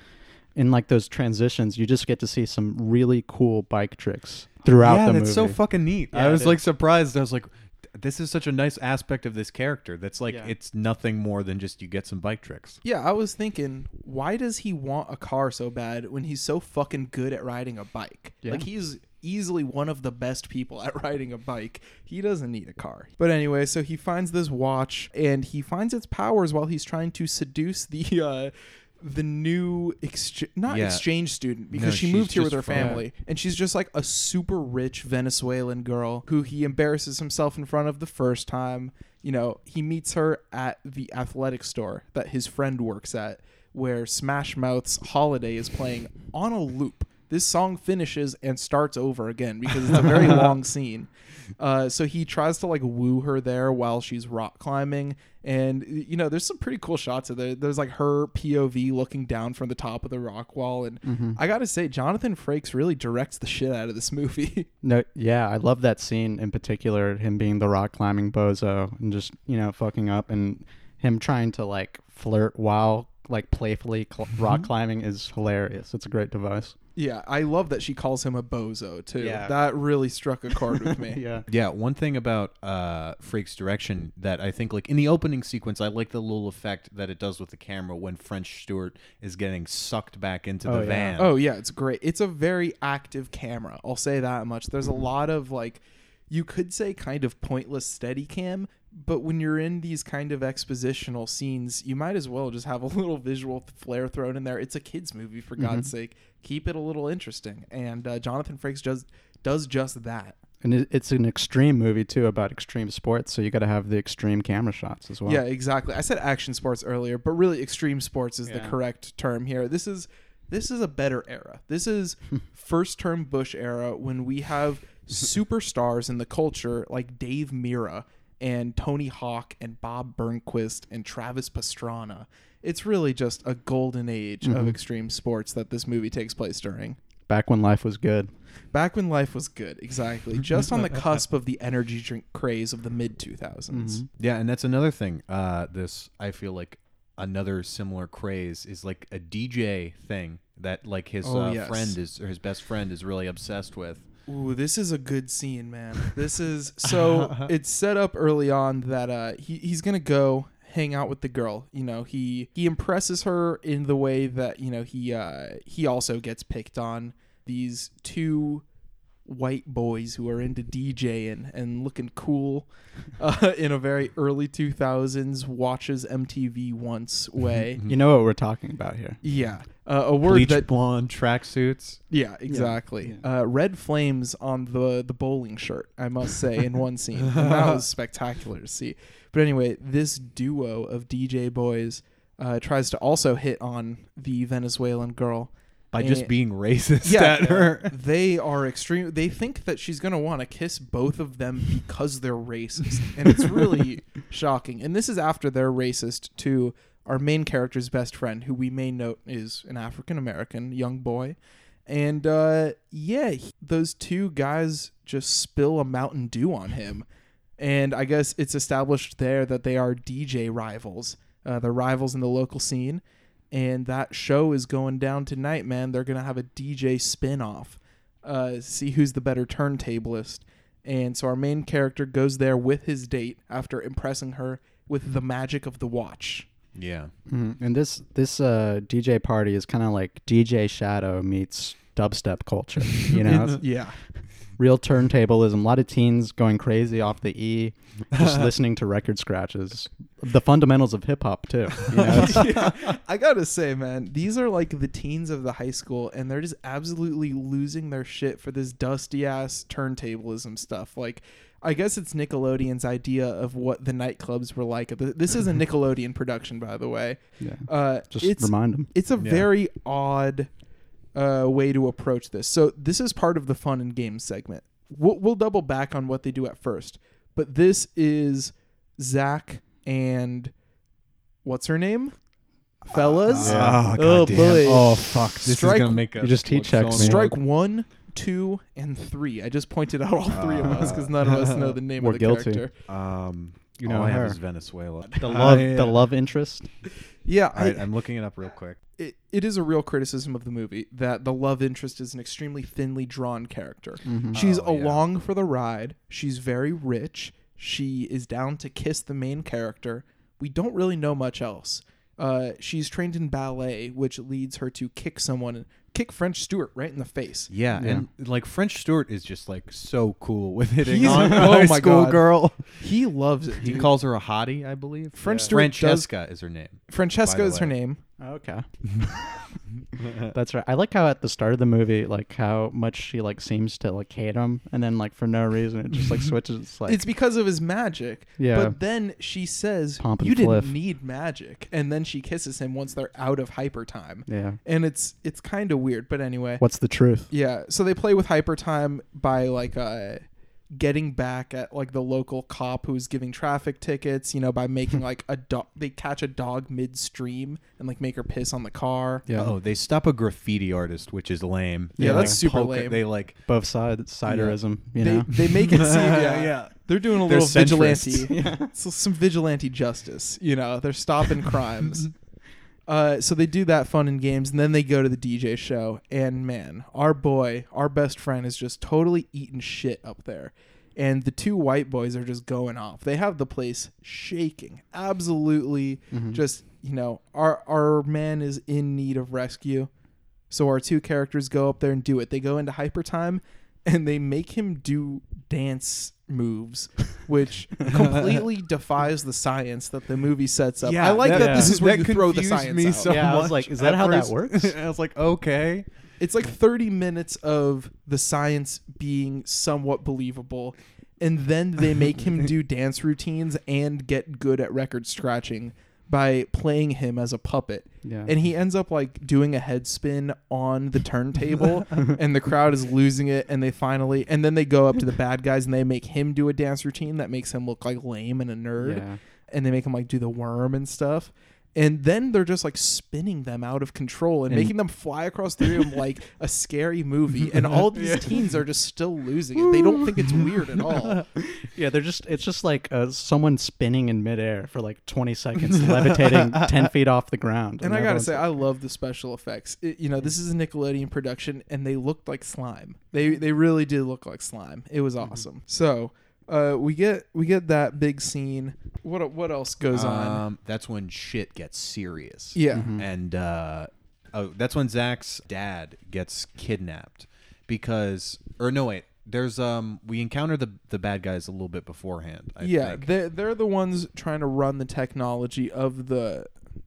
in like those transitions, you just get to see some really cool bike tricks throughout yeah, the that's so fucking neat. Yeah, I was like surprised. I was like, this is such a nice aspect of this character. That's like Yeah. it's nothing more than just you get some bike tricks. Yeah, I was thinking, why does he want a car so bad when he's so fucking good at riding a bike? Yeah. Like he's easily one of the best people at *laughs* riding a bike. He doesn't need a car. But anyway, so he finds this watch and he finds its powers while he's trying to seduce the *laughs* uh the new exchange not Yeah. exchange student because No, she moved here with her family and she's just like a super rich Venezuelan girl who he embarrasses himself in front of the first time. You know, he meets her at the athletic store that his friend works at where Smash Mouth's Holiday is playing on a loop. This song finishes and starts over again because it's a very *laughs* long scene. Uh, so he tries to like woo her there while she's rock climbing, and you know there's some pretty cool shots of there. There's like her POV looking down from the top of the rock wall, and I gotta say, Jonathan Frakes really directs the shit out of this movie. *laughs* No, yeah, I love that scene in particular. Him being the rock climbing bozo and just you know fucking up, and him trying to like flirt while like playfully cl- rock climbing is hilarious. It's a great device. Yeah, I love that she calls him a bozo too. Yeah. That really struck a chord with me. *laughs* yeah, Yeah, one thing about uh, Frakes' direction that I think, like in the opening sequence, I like the little effect that it does with the camera when French Stewart is getting sucked back into Oh, the yeah. van. Oh yeah, it's great. It's a very active camera. I'll say that much. There's a lot of like you could say kind of pointless steady cam, but when you're in these kind of expositional scenes, you might as well just have a *laughs* little visual flair thrown in there. It's a kids movie for God's sake. Keep it a little interesting. And uh, Jonathan Frakes does does just that. and it's an extreme movie too about extreme sports, so you got to have the extreme camera shots as well. Yeah, exactly. I said action sports earlier, but really extreme sports is the correct term here. This is this is a better era. This is *laughs* first term Bush era when we have superstars in the culture like Dave Mirra and Tony Hawk and Bob Burnquist and Travis Pastrana. It's really just a golden age of extreme sports that this movie takes place during. back when life was good. Back when life was good, exactly. Just on the *laughs* cusp of the energy drink craze of the mid 2000s. Yeah, and that's another thing. Uh, this I feel like another similar craze is like a DJ thing that like his Oh, uh, yes. friend is or his best friend is really obsessed with. Ooh, this is a good scene, man. This is *laughs* so it's set up early on that uh he, he's gonna go hang out with the girl. You know, he he impresses her in the way that, you know, he uh he also gets picked on. These two white boys who are into DJing and looking cool uh, *laughs* in a very early 2000s watches MTV once way. You know what we're talking about here. Yeah. Uh, a word Bleach that blonde tracksuits. yeah, exactly. Uh, red flames on the the bowling shirt, I must say, in one *laughs* scene. And that was spectacular to see. But anyway, this duo of DJ boys uh, tries to also hit on the Venezuelan girl By just And- being racist yeah, at her. *laughs* they are extreme. They think that she's gonna want to kiss both of them because they're racist, and it's really *laughs* shocking. And this is after they're racist to our main character's best friend, who we may note is an African American young boy. And uh, yeah, he- those two guys just spill a Mountain Dew on him, and I guess it's established there that they are DJ rivals. Uh, they're rivals in the local scene and that show is going down tonight, man. They're gonna have a DJ spin-off. Uh, see who's the better turntablist. And so our main character goes there with his date after impressing her with the magic of the watch. Yeah. Mhm. And this this uh, DJ party is kind of like DJ Shadow meets dubstep culture. You *laughs* know, Yeah. Real turntablism. A lot of teens going crazy off the E, just *laughs* listening to record scratches. The fundamentals of hip hop too. You know, *laughs* *laughs* yeah. I gotta say, man, these are like the teens of the high school, and they're just absolutely losing their shit for this dusty ass turntablism stuff. Like, I guess it's Nickelodeon's idea of what the nightclubs were like. This is a Nickelodeon production, by the way. yeah. Uh, Just it's, remind them. it's a Yeah. very odd uh, way to approach this. So this is part of the fun and games segment. We'll, we'll double back on what they do at first, but this is Zach and what's her name, fellas. Yeah. Oh, goddamn. boy. Oh fuck! This Strike- is gonna make us You just heat look checked so. Strike one, two, and three. I just pointed out all three of us because none of us know the *laughs* name We're of the guilty. character. Um, You All know I her. have is Venezuela. the love, I, the uh, love interest. Yeah, All right, I, I'm looking it up real quick. It, it is a real criticism of the movie that the love interest is an extremely thinly drawn character. Mhm. She's Oh, yeah. along for the ride. She's very rich. She is down to kiss the main character. We don't really know much else. Uh, she's trained in ballet, which leads her to kick someone, kick French Stewart right in the face. Yeah, Yeah. and like French Stewart is just like so cool with hitting He's- on a *laughs* oh high my school God. girl. He loves it. He calls her a hottie, I believe. French Stewart Francesca is her name. Francesca by the is her name. Okay. *laughs* That's right. I like how at the start of the movie, like how much she like seems to like hate him, and then like for no reason it just like *laughs* switches. Like it's because of his magic. Yeah. But then she says, Pomp and "You didn't need magic," and then she kisses him once they're out of hyper time. yeah. And it's it's kind of weird, but anyway. What's the truth? Yeah, so they play with hyper time by like uh getting back at like the local cop who's giving traffic tickets, you know, by making *laughs* like a dog they catch a dog midstream and like make her piss on the car. Yeah. Oh, they stop a graffiti artist, which is lame. Yeah, They, that's super poke- lame. They like Both sides, siderism. You know. they make it seem yeah, *laughs* Yeah. They're doing a They're little vigilante. centrists. *laughs* so some vigilante justice, you know, they're stopping crimes. Uh, so they do that fun and games, and then they go to the DJ show. And man, our boy, our best friend, is just totally eating shit up there. And the two white boys are just going off. They have the place shaking, absolutely. Just you know, our our man is in need of rescue. So our two characters go up there and do it. They go into hyper time, and they make him do dance moves, which *laughs* completely defies the science that the movie sets up. Yeah, I like that, that- this is where that you throw the confused science me out. so Yeah, I was like, is that at how that first. works? *laughs* I was like, okay. It's like 30 minutes of the science being somewhat believable, and then they make him *laughs* do dance routines and get good at record scratching by playing him as a puppet. Yeah. And he ends up like doing a head spin on the turntable, *laughs* and the crowd is losing it. And they finally, and then they go up to the bad guys and they make him do a dance routine that makes him look like lame and a nerd. Yeah. And they make him like do the worm and stuff. And then they're just like spinning them out of control and, And- making them fly across the room like a scary movie. And all *laughs* these teens are just still losing it. They don't think it's weird at all. *laughs* Yeah, they're just it's just like uh, someone spinning in midair for like 20 seconds, levitating *laughs* 10 feet off the ground. And I gotta say, like- I love the special effects. It, you know, this is a Nickelodeon production, and they looked like slime. They they really did look like slime. It was Mm-hmm. awesome. So, uh, we get we get that big scene. What what else goes on? Um, that's when shit gets serious. Yeah, Mm-hmm. and uh, oh, that's when Zach's dad gets kidnapped because, or no, wait. There's um, we encounter the the bad guys a little bit beforehand. I yeah. think. They they're the ones trying to run the technology of the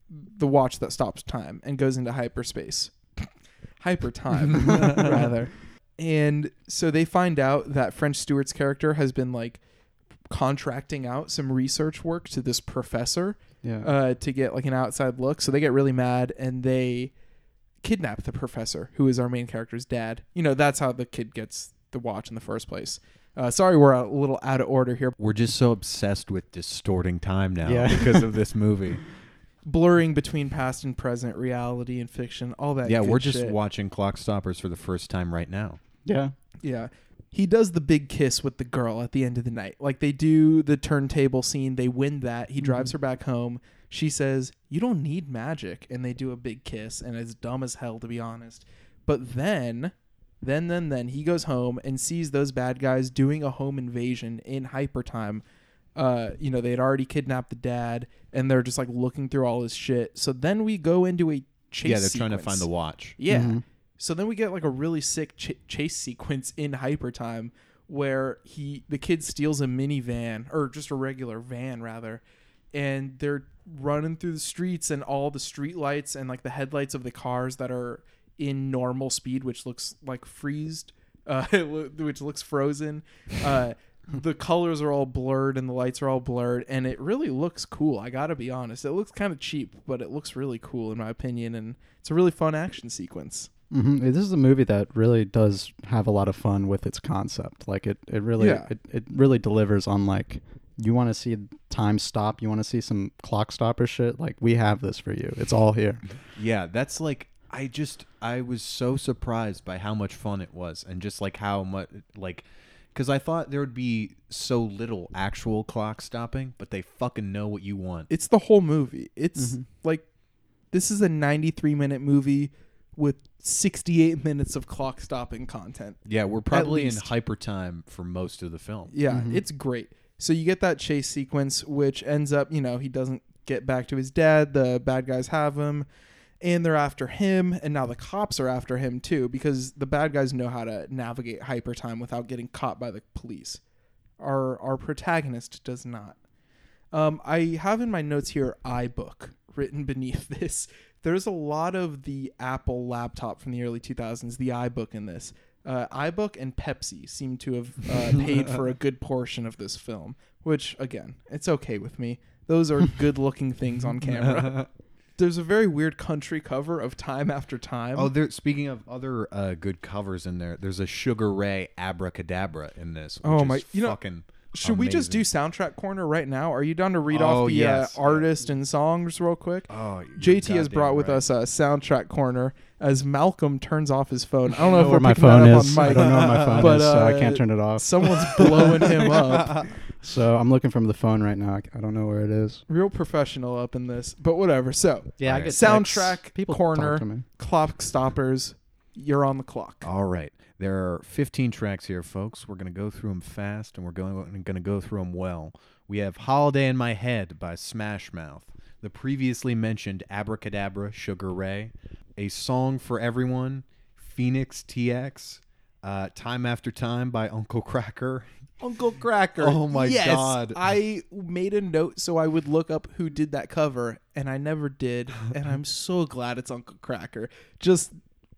the watch that stops time and goes into hyperspace, *laughs* hyper time *laughs* rather. *laughs* And so they find out that French Stewart's character has been like contracting out some research work to this professor yeah. uh, to get like an outside look. So they get really mad and they kidnap the professor, who is our main character's dad. You know, that's how the kid gets the watch in the first place. Uh, sorry, we're a little out of order here. We're just so obsessed with distorting time now Yeah. because of this *laughs* movie. Blurring between past and present, reality and fiction, all that. yeah, good we're just shit. watching Clock Stoppers for the first time right now. Yeah. Yeah. He does the big kiss with the girl at the end of the night. Like they do the turntable scene, they win that. He drives her back home. She says, "You don't need magic." And they do a big kiss and it's dumb as hell to be honest. But then then then then he goes home and sees those bad guys doing a home invasion in hyper time. Uh, you know, they had already kidnapped the dad and they're just like looking through all his shit. So then we go into a chase yeah, they're trying to find the watch. Yeah. Mhm. So then we get like a really sick ch- chase sequence in hyper time where he the kid steals a minivan or just a regular van rather and they're running through the streets and all the street lights and like the headlights of the cars that are in normal speed which looks like freezed *laughs* uh, which looks frozen uh, *laughs* the colors are all blurred and the lights are all blurred and it really looks cool i gotta be honest. It looks kind of cheap but it looks really cool in my opinion and it's a really fun action sequence hmm This is a movie that really does have a lot of fun with its concept. Like it, it really, Yeah. it, it really delivers on like, you want to see time stop, you want to see some clock stopper shit. Like we have this for you. It's all here. Yeah, that's like I just I was so surprised by how much fun it was and just like how much like because I thought there would be so little actual clock stopping, but they fucking know what you want. It's the whole movie. It's Mm-hmm. like this is a 93 minute movie with 68 minutes of clock stopping content. Yeah, we're probably in least. hyper time for most of the film. Yeah, Mm-hmm. it's great. So you get that chase sequence, which ends up, you know, he doesn't get back to his dad. The bad guys have him, and they're after him. And now the cops are after him too, because the bad guys know how to navigate hyper time without getting caught by the police. Our our protagonist does not. Um, I have in my notes here iBook written *laughs* beneath this. There's a lot of the Apple laptop from the early 2000s, the iBook in this. Uh, iBook and Pepsi seem to have uh, *laughs* paid for a good portion of this film, which, again, it's okay with me. Those are *laughs* good looking things on camera. *laughs* There's a very weird country cover of Time After Time. Oh, there. Speaking of other uh, good covers in there, there's a Sugar Ray Abracadabra in this. Which Oh is my- you know, fucking. Should we just do soundtrack corner right now? Are you down to read Oh, off the yes. uh, artist and songs real quick? Oh, JT has goddamn brought with us a soundtrack corner as Malcolm turns off his phone. I don't know, I if know we're where my picking that phone up is. on I mic, don't know where my phone but, is, so I uh, can't turn it off. Someone's blowing him *laughs* up. So I'm looking from the phone right now. I, I don't know where it is. Real professional up in this, but whatever. So Yeah, I get soundtrack. People corner, talk to me. clock stoppers. You're on the clock. All right. There are 15 tracks here, folks. We're going to go through them fast and we're going, going to go through them well. We have Holiday in My Head by Smash Mouth, the previously mentioned Abracadabra Sugar Ray, A Song for Everyone, Phoenix TX, uh, Time After Time by Uncle Kracker. Uncle Kracker. Oh my yes, God. I made a note so I would look up who did that cover, and I never did. and I'm *laughs* so glad it's Uncle Kracker. Just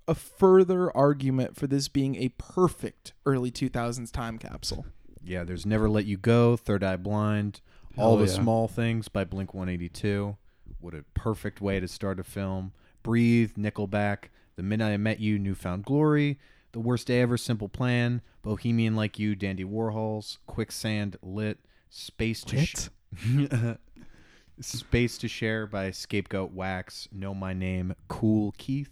a further argument for this being a perfect early 2000s time capsule. Yeah, there's Never Let You Go, Third Eye Blind, Hell All the. Small Things by Blink 182. What a perfect way to start a film. Breathe, Nickelback, The Minute I Met You, Newfound Glory, The Worst Day Ever, Simple Plan, Bohemian Like You, Dandy Warhols, Quicksand, Lit, Space to Sh- *laughs* Space to Share by Scapegoat Wax, Know My Name, Kool Keith.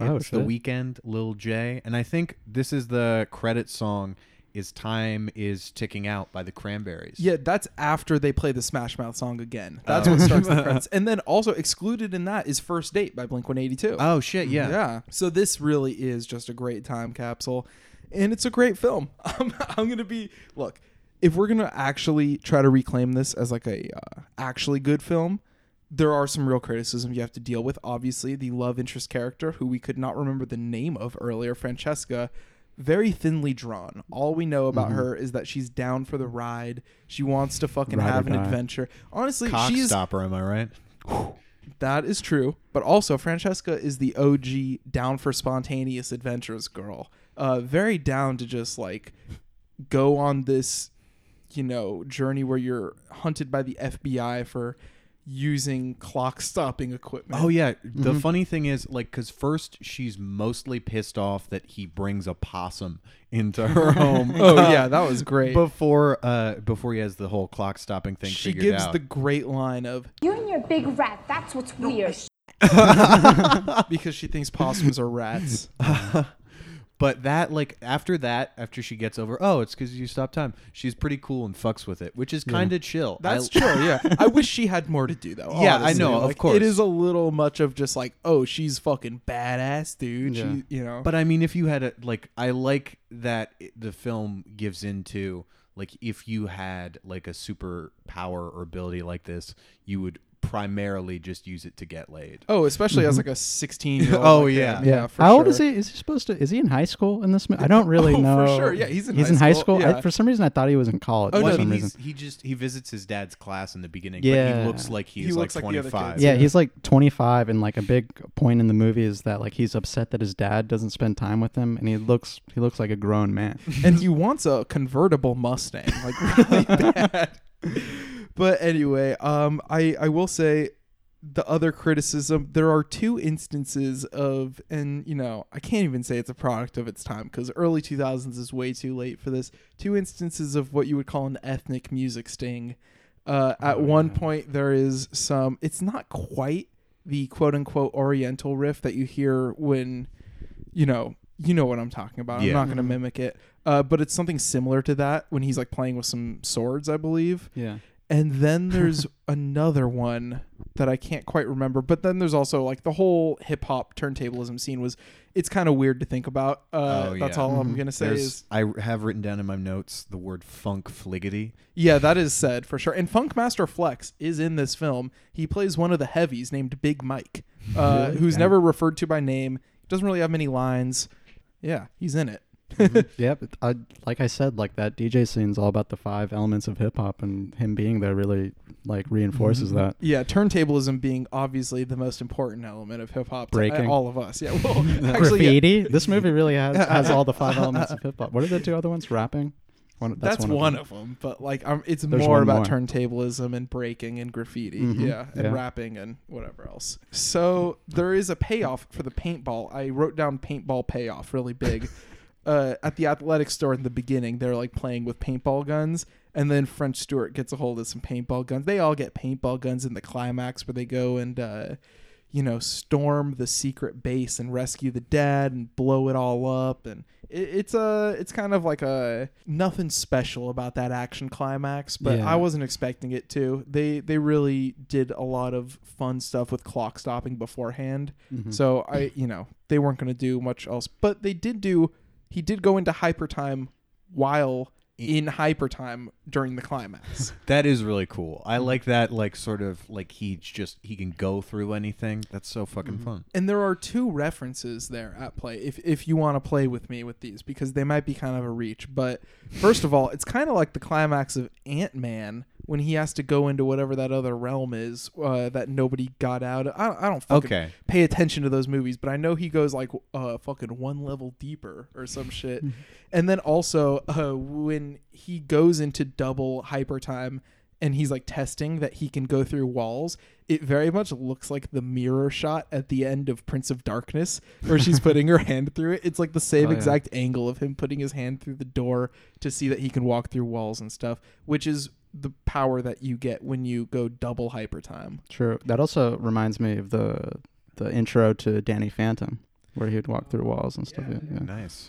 Oh, it's the weekend, Lil J, and I think this is the credit song. Is time is ticking out by the Cranberries? Yeah, that's after they play the Smash Mouth song again. That's what starts the *laughs* credits. And then also excluded in that is First Date by Blink 182. Oh shit! Yeah. Yeah. So this really is just a great time capsule, and it's a great film. *laughs* I'm, I'm gonna be look. If we're gonna actually try to reclaim this as like a uh, actually good film, there are some real criticisms you have to deal with. Obviously, the love interest character, who we could not remember the name of earlier, Francesca, very thinly drawn. All we know about her is that she's down for the ride. She wants to fucking Ride have an die. adventure. Honestly, she's Cockstopper, am I right? that is true. But also, Francesca is the OG down for spontaneous adventures girl. Uh, very down to just like go on this, you know, journey where you're hunted by the FBI for using clock stopping equipment. Oh yeah. Mm-hmm. The funny thing is, like, because first she's mostly pissed off that he brings a possum into her *laughs* home. Oh yeah, that was great. Before, uh, before he has the whole clock stopping thing she figured gives out. the great line of You and your big rat, that's what's weird. *laughs* *laughs* because she thinks possums are rats. But that, like, after that, after she gets over, oh, it's because you stopped time. She's pretty cool and fucks with it, which is kind of chill. That's I- true. Yeah, I wish she had more to do though. *laughs* Yeah, I honestly. know, of Like, course. it is a little much of just like, oh, she's fucking badass, dude. Yeah. She, you know. But I mean, if you had a like, I like that it- the film gives into like if you had like a super power or ability like this, you would primarily just use it to get laid. oh, especially as mm-hmm. like a sixteen year old. *laughs* Oh, yeah. yeah. For How old sure. is he? Is he supposed to? Is he in high school in this movie? I don't *laughs* really Oh, for know. sure. Yeah, he's in He's high in high school. school. I- Yeah. for some reason, I thought he was in college. Oh, for no, I some mean, reason. he's, he just he visits his dad's class in the beginning, Yeah. but he looks like he's He like looks like the other 25. kids. Yeah, Yeah. he's like 25, and like a big point in the movie is that like he's upset that his dad doesn't spend time with him, and he looks he looks like a grown man. and he wants a convertible Mustang, like really *laughs* bad. But anyway, um, I I will say the other criticism there are two instances of and you know i can't even say it's a product of its time because early 2000s is way too late for this. Two instances of what you would call an ethnic music sting. Uh, at one point there is some it's not quite the quote unquote oriental riff that you hear when you know you know what i'm talking about. I'm not going to mimic it. Uh, but it's something similar to that when he's like playing with some swords, I believe. Yeah. And then *laughs* there's another one that I can't quite remember. But then there's also like the whole hip hop turntablism scene was. It's kind of weird to think about. Uh, Oh, That's yeah. all I'm gonna say There's, is I have written down in my notes the word funk fliggity. yeah, that is said for sure. And Funk Master Flex is in this film. He plays one of the heavies named Big Mike, uh, *laughs* who's Yeah. never referred to by name. Doesn't really have many lines. Yeah, he's in it. *laughs* Yep. I, like I said, like that DJ scene's all about the five elements of hip hop, and him being there really like reinforces Mm-hmm. that. Yeah, turntablism being obviously the most important element of hip hop to all of us. Yeah, well, *laughs* actually, yeah. Graffiti. This movie really has, has all the five *laughs* elements of hip hop. What are the two other ones? Rapping. One, That's, one, them. of them. But like, um, it's There's more about more. turntablism and breaking and graffiti. Mhm. Yeah, and Yeah. rapping and whatever else. So there is a payoff for the paintball. I wrote down paintball payoff really big. Uh, at the athletic store in the beginning, they're like playing with paintball guns. And then French Stewart gets a hold of some paintball guns. They all get paintball guns in the climax where they go and, uh, you know, storm the secret base and rescue the dad and blow it all up. And it, it's a, it's kind of like a nothing special about that action climax, but Yeah. I wasn't expecting it to. They they really did a lot of fun stuff with clock stopping beforehand. Mhm. So I, you know, they weren't going to do much else, but they did do. He did go into hyper time while in hyper time during the climax. *laughs* That is really cool. Mm-hmm. I like that, like sort of like he just he can go through anything. That's so fucking Mm-hmm. fun. and there are two references there at play if if you want to play with me with these because they might be kind of a reach but first of all it's kind of like the climax of ant-man when he has to go into whatever that other realm is uh, that nobody got out of. I, I don't fucking Okay. pay attention to those movies but i know he goes like uh fucking one level deeper or some *laughs* shit and then also uh when he goes into double hyper time and he's like testing that he can go through walls. It very much looks like the mirror shot at the end of Prince of Darkness, where she's *laughs* putting her hand through it. It's like the same Oh, yeah. exact angle of him putting his hand through the door to see that he can walk through walls and stuff, which is the power that you get when you go double hyper time. True. That also reminds me of the the intro to Danny Phantom, where he would walk through walls and stuff. Yeah. yeah. Nice.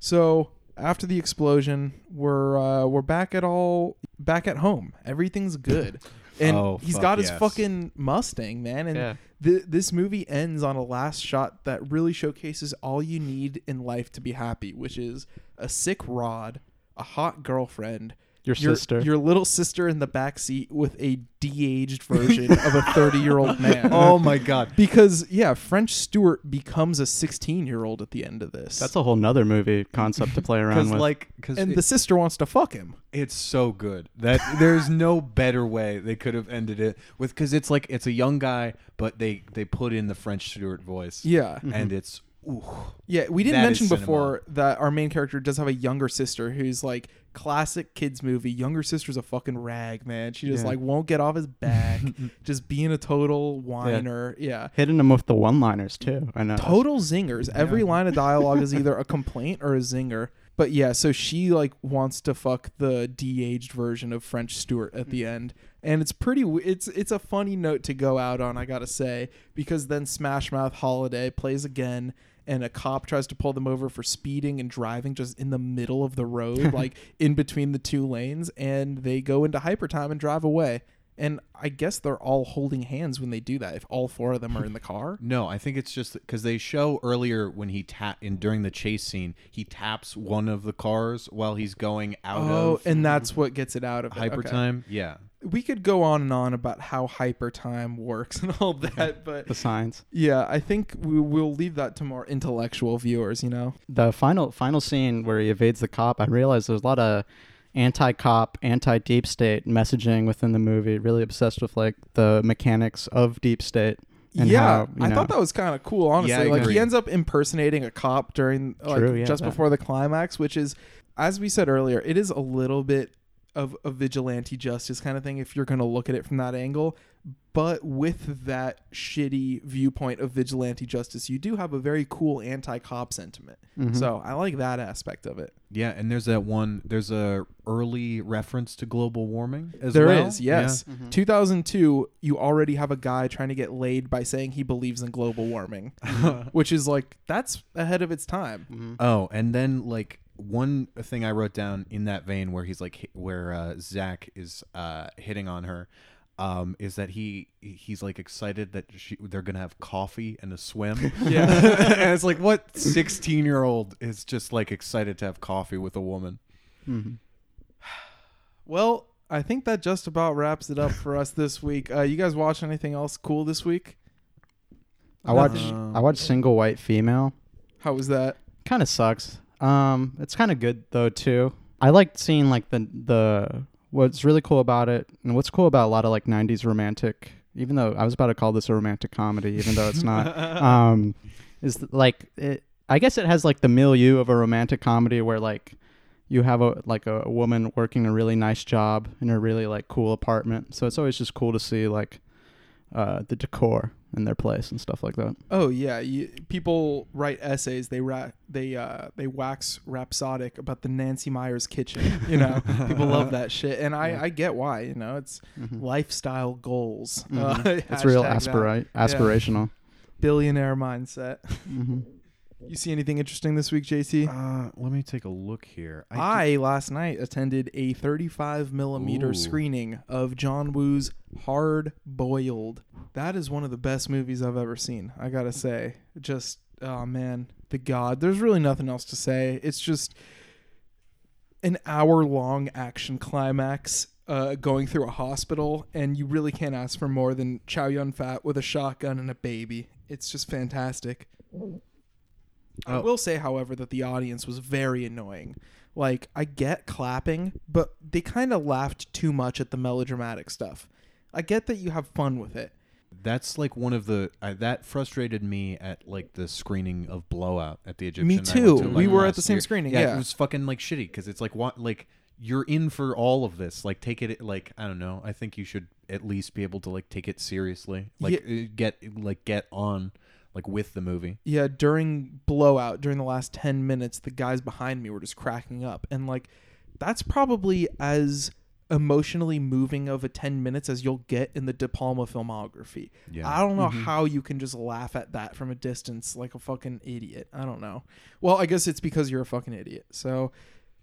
So after the explosion, we're uh, we're back at all back at home. Everything's good, *laughs* and Oh, he's fuck got his fucking Mustang, man. And Yeah. th- this movie ends on a last shot that really showcases all you need in life to be happy, which is a sick rod, a hot girlfriend. Your sister. your little sister in the back seat with a de-aged version of a *laughs* 30-year-old man. *laughs* Oh my god. because yeah, French Stewart becomes a 16-year-old at the end of this. That's a whole nother movie concept to play around Because with. like because and the sister wants to fuck him. It's so good that there's no better way they could have ended it with because it's like it's a young guy, but they they put in the French Stewart voice. Yeah. Mm-hmm. and it's ooh, Yeah, we didn't mention before that our main character does have a younger sister who's like classic kids movie. Younger sister's a fucking rag, man. She just Yeah. like won't get off his back, *laughs* just being a total whiner. Yeah. hitting him with the one-liners too. I know. Total zingers. Every line of dialogue is either a *laughs* complaint or a zinger. But yeah, so she like wants to fuck the de-aged version of French Stewart at the mm. end, and it's pretty. w- It's it's a funny note to go out on, I gotta say, because then Smash Mouth Holiday plays again, and a cop tries to pull them over for speeding and driving just in the middle of the road, *laughs* like in between the two lanes, and they go into hyper time and drive away. And I guess they're all holding hands when they do that. If all four of them are in the car. *laughs* no. I think it's just because they show earlier when he tap in during the chase scene, he taps one of the cars while he's going out Oh, of and that's what gets it out of it. hyper Okay. time. Yeah, We could go on and on about how hyper time works and all that, but the science. yeah, I think we will leave that to more intellectual viewers. You know, The final final scene where he evades the cop. I realized there's a lot of anti-cop, anti-deep state messaging within the movie. Really obsessed with like the mechanics of deep state. And yeah, how, you I know, thought that was kind of cool. Honestly, Yeah, like agree. he ends up impersonating a cop during like True, yeah, just that. before the climax, which is, as we said earlier, it is a little bit of a vigilante justice kind of thing if you're going to look at it from that angle. But with that shitty viewpoint of vigilante justice, you do have a very cool anti-cop sentiment. Mhm. So I like that aspect of it. yeah. And there's that one. There's a early reference to global warming as There well. is, yes. Mm-hmm. 2002, you already have a guy trying to get laid by saying he believes in global warming, *laughs* which is like that's ahead of its time. Mm-hmm. Oh, and then like one thing I wrote down in that vein where he's like where uh, Zach is uh, hitting on her. Um, is that he he's like excited that she, they're gonna have coffee and a swim *laughs* *laughs* Yeah. and it's like what 16 year old is just like excited to have coffee with a woman Mm-hmm. *sighs* Well, I think that just about wraps it up for us this week. Uh, you guys watch anything else cool this week? I watched Um, I watched Single White Female. How was that? Kind of sucks. Um, it's kind of good though too. I liked seeing like the the what's really cool about it, and what's cool about a lot of like '90s romantic. Even though I was about to call this a romantic comedy, even though it's not, *laughs* um, is like it. I guess it has like the milieu of a romantic comedy where like you have a like a, a woman working a really nice job in a really like cool apartment. So it's always just cool to see like uh, the decor in their place and stuff like that. Oh yeah, you, people write essays. They ra- they uh, they wax rhapsodic about the Nancy Meyers kitchen. You know, *laughs* people love that shit, and I, I get why. You know, it's lifestyle goals. Uh, Mhm. *laughs* It's real hashtag that. aspira- aspirational. billionaire mindset. hmm You see anything interesting this week, JT? uh, let me take a look here I last night attended a 35 millimeter Ooh. screening of John Woo's Hard Boiled. That is one of the best movies I've ever seen. I gotta say, just oh man, the god. There's really nothing else to say. It's just an hour long action climax. Uh, going through a hospital, and you really can't ask for more than Chow Yun Fat with a shotgun and a baby. It's just fantastic. I Oh. will say, however, that the audience was very annoying. Like, I get clapping, but they kind of laughed too much at the melodramatic stuff. I get that you have fun with it. That's like one of the uh, that frustrated me at like the screening of Blowout at the Egyptian. Me I too. to, We were at the same year. screening, Yeah, yeah. it was fucking like shitty because it's like what like you're in for all of this. Like take it like I don't know. I think you should at least be able to like take it seriously. Like uh, get like get on like with the movie. Yeah, during blowout, during the last 10 minutes, the guys behind me were just cracking up. And, like, that's probably as emotionally moving of a 10 minutes as you'll get in the De Palma filmography. Yeah. I don't know how you can just laugh at that from a distance like a fucking idiot. I don't know. Well, I guess it's because you're a fucking idiot. So,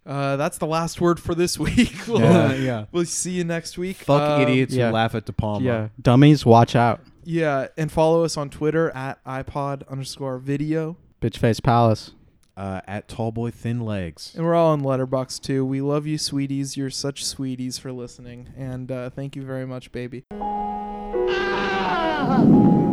uh, that's the last word for this *laughs* week. we'll, Yeah, yeah. we'll see you next week. Fuck Um, idiots yeah. who laugh at De Palma. Yeah, dummies, watch out. Yeah, and follow us on Twitter at iPod underscore video. Bitch face palace. Uh, at Tallboy Thin Legs. And we're all on Letterboxd too. We love you, sweeties. You're such sweeties for listening, and uh, thank you very much, baby. Ah!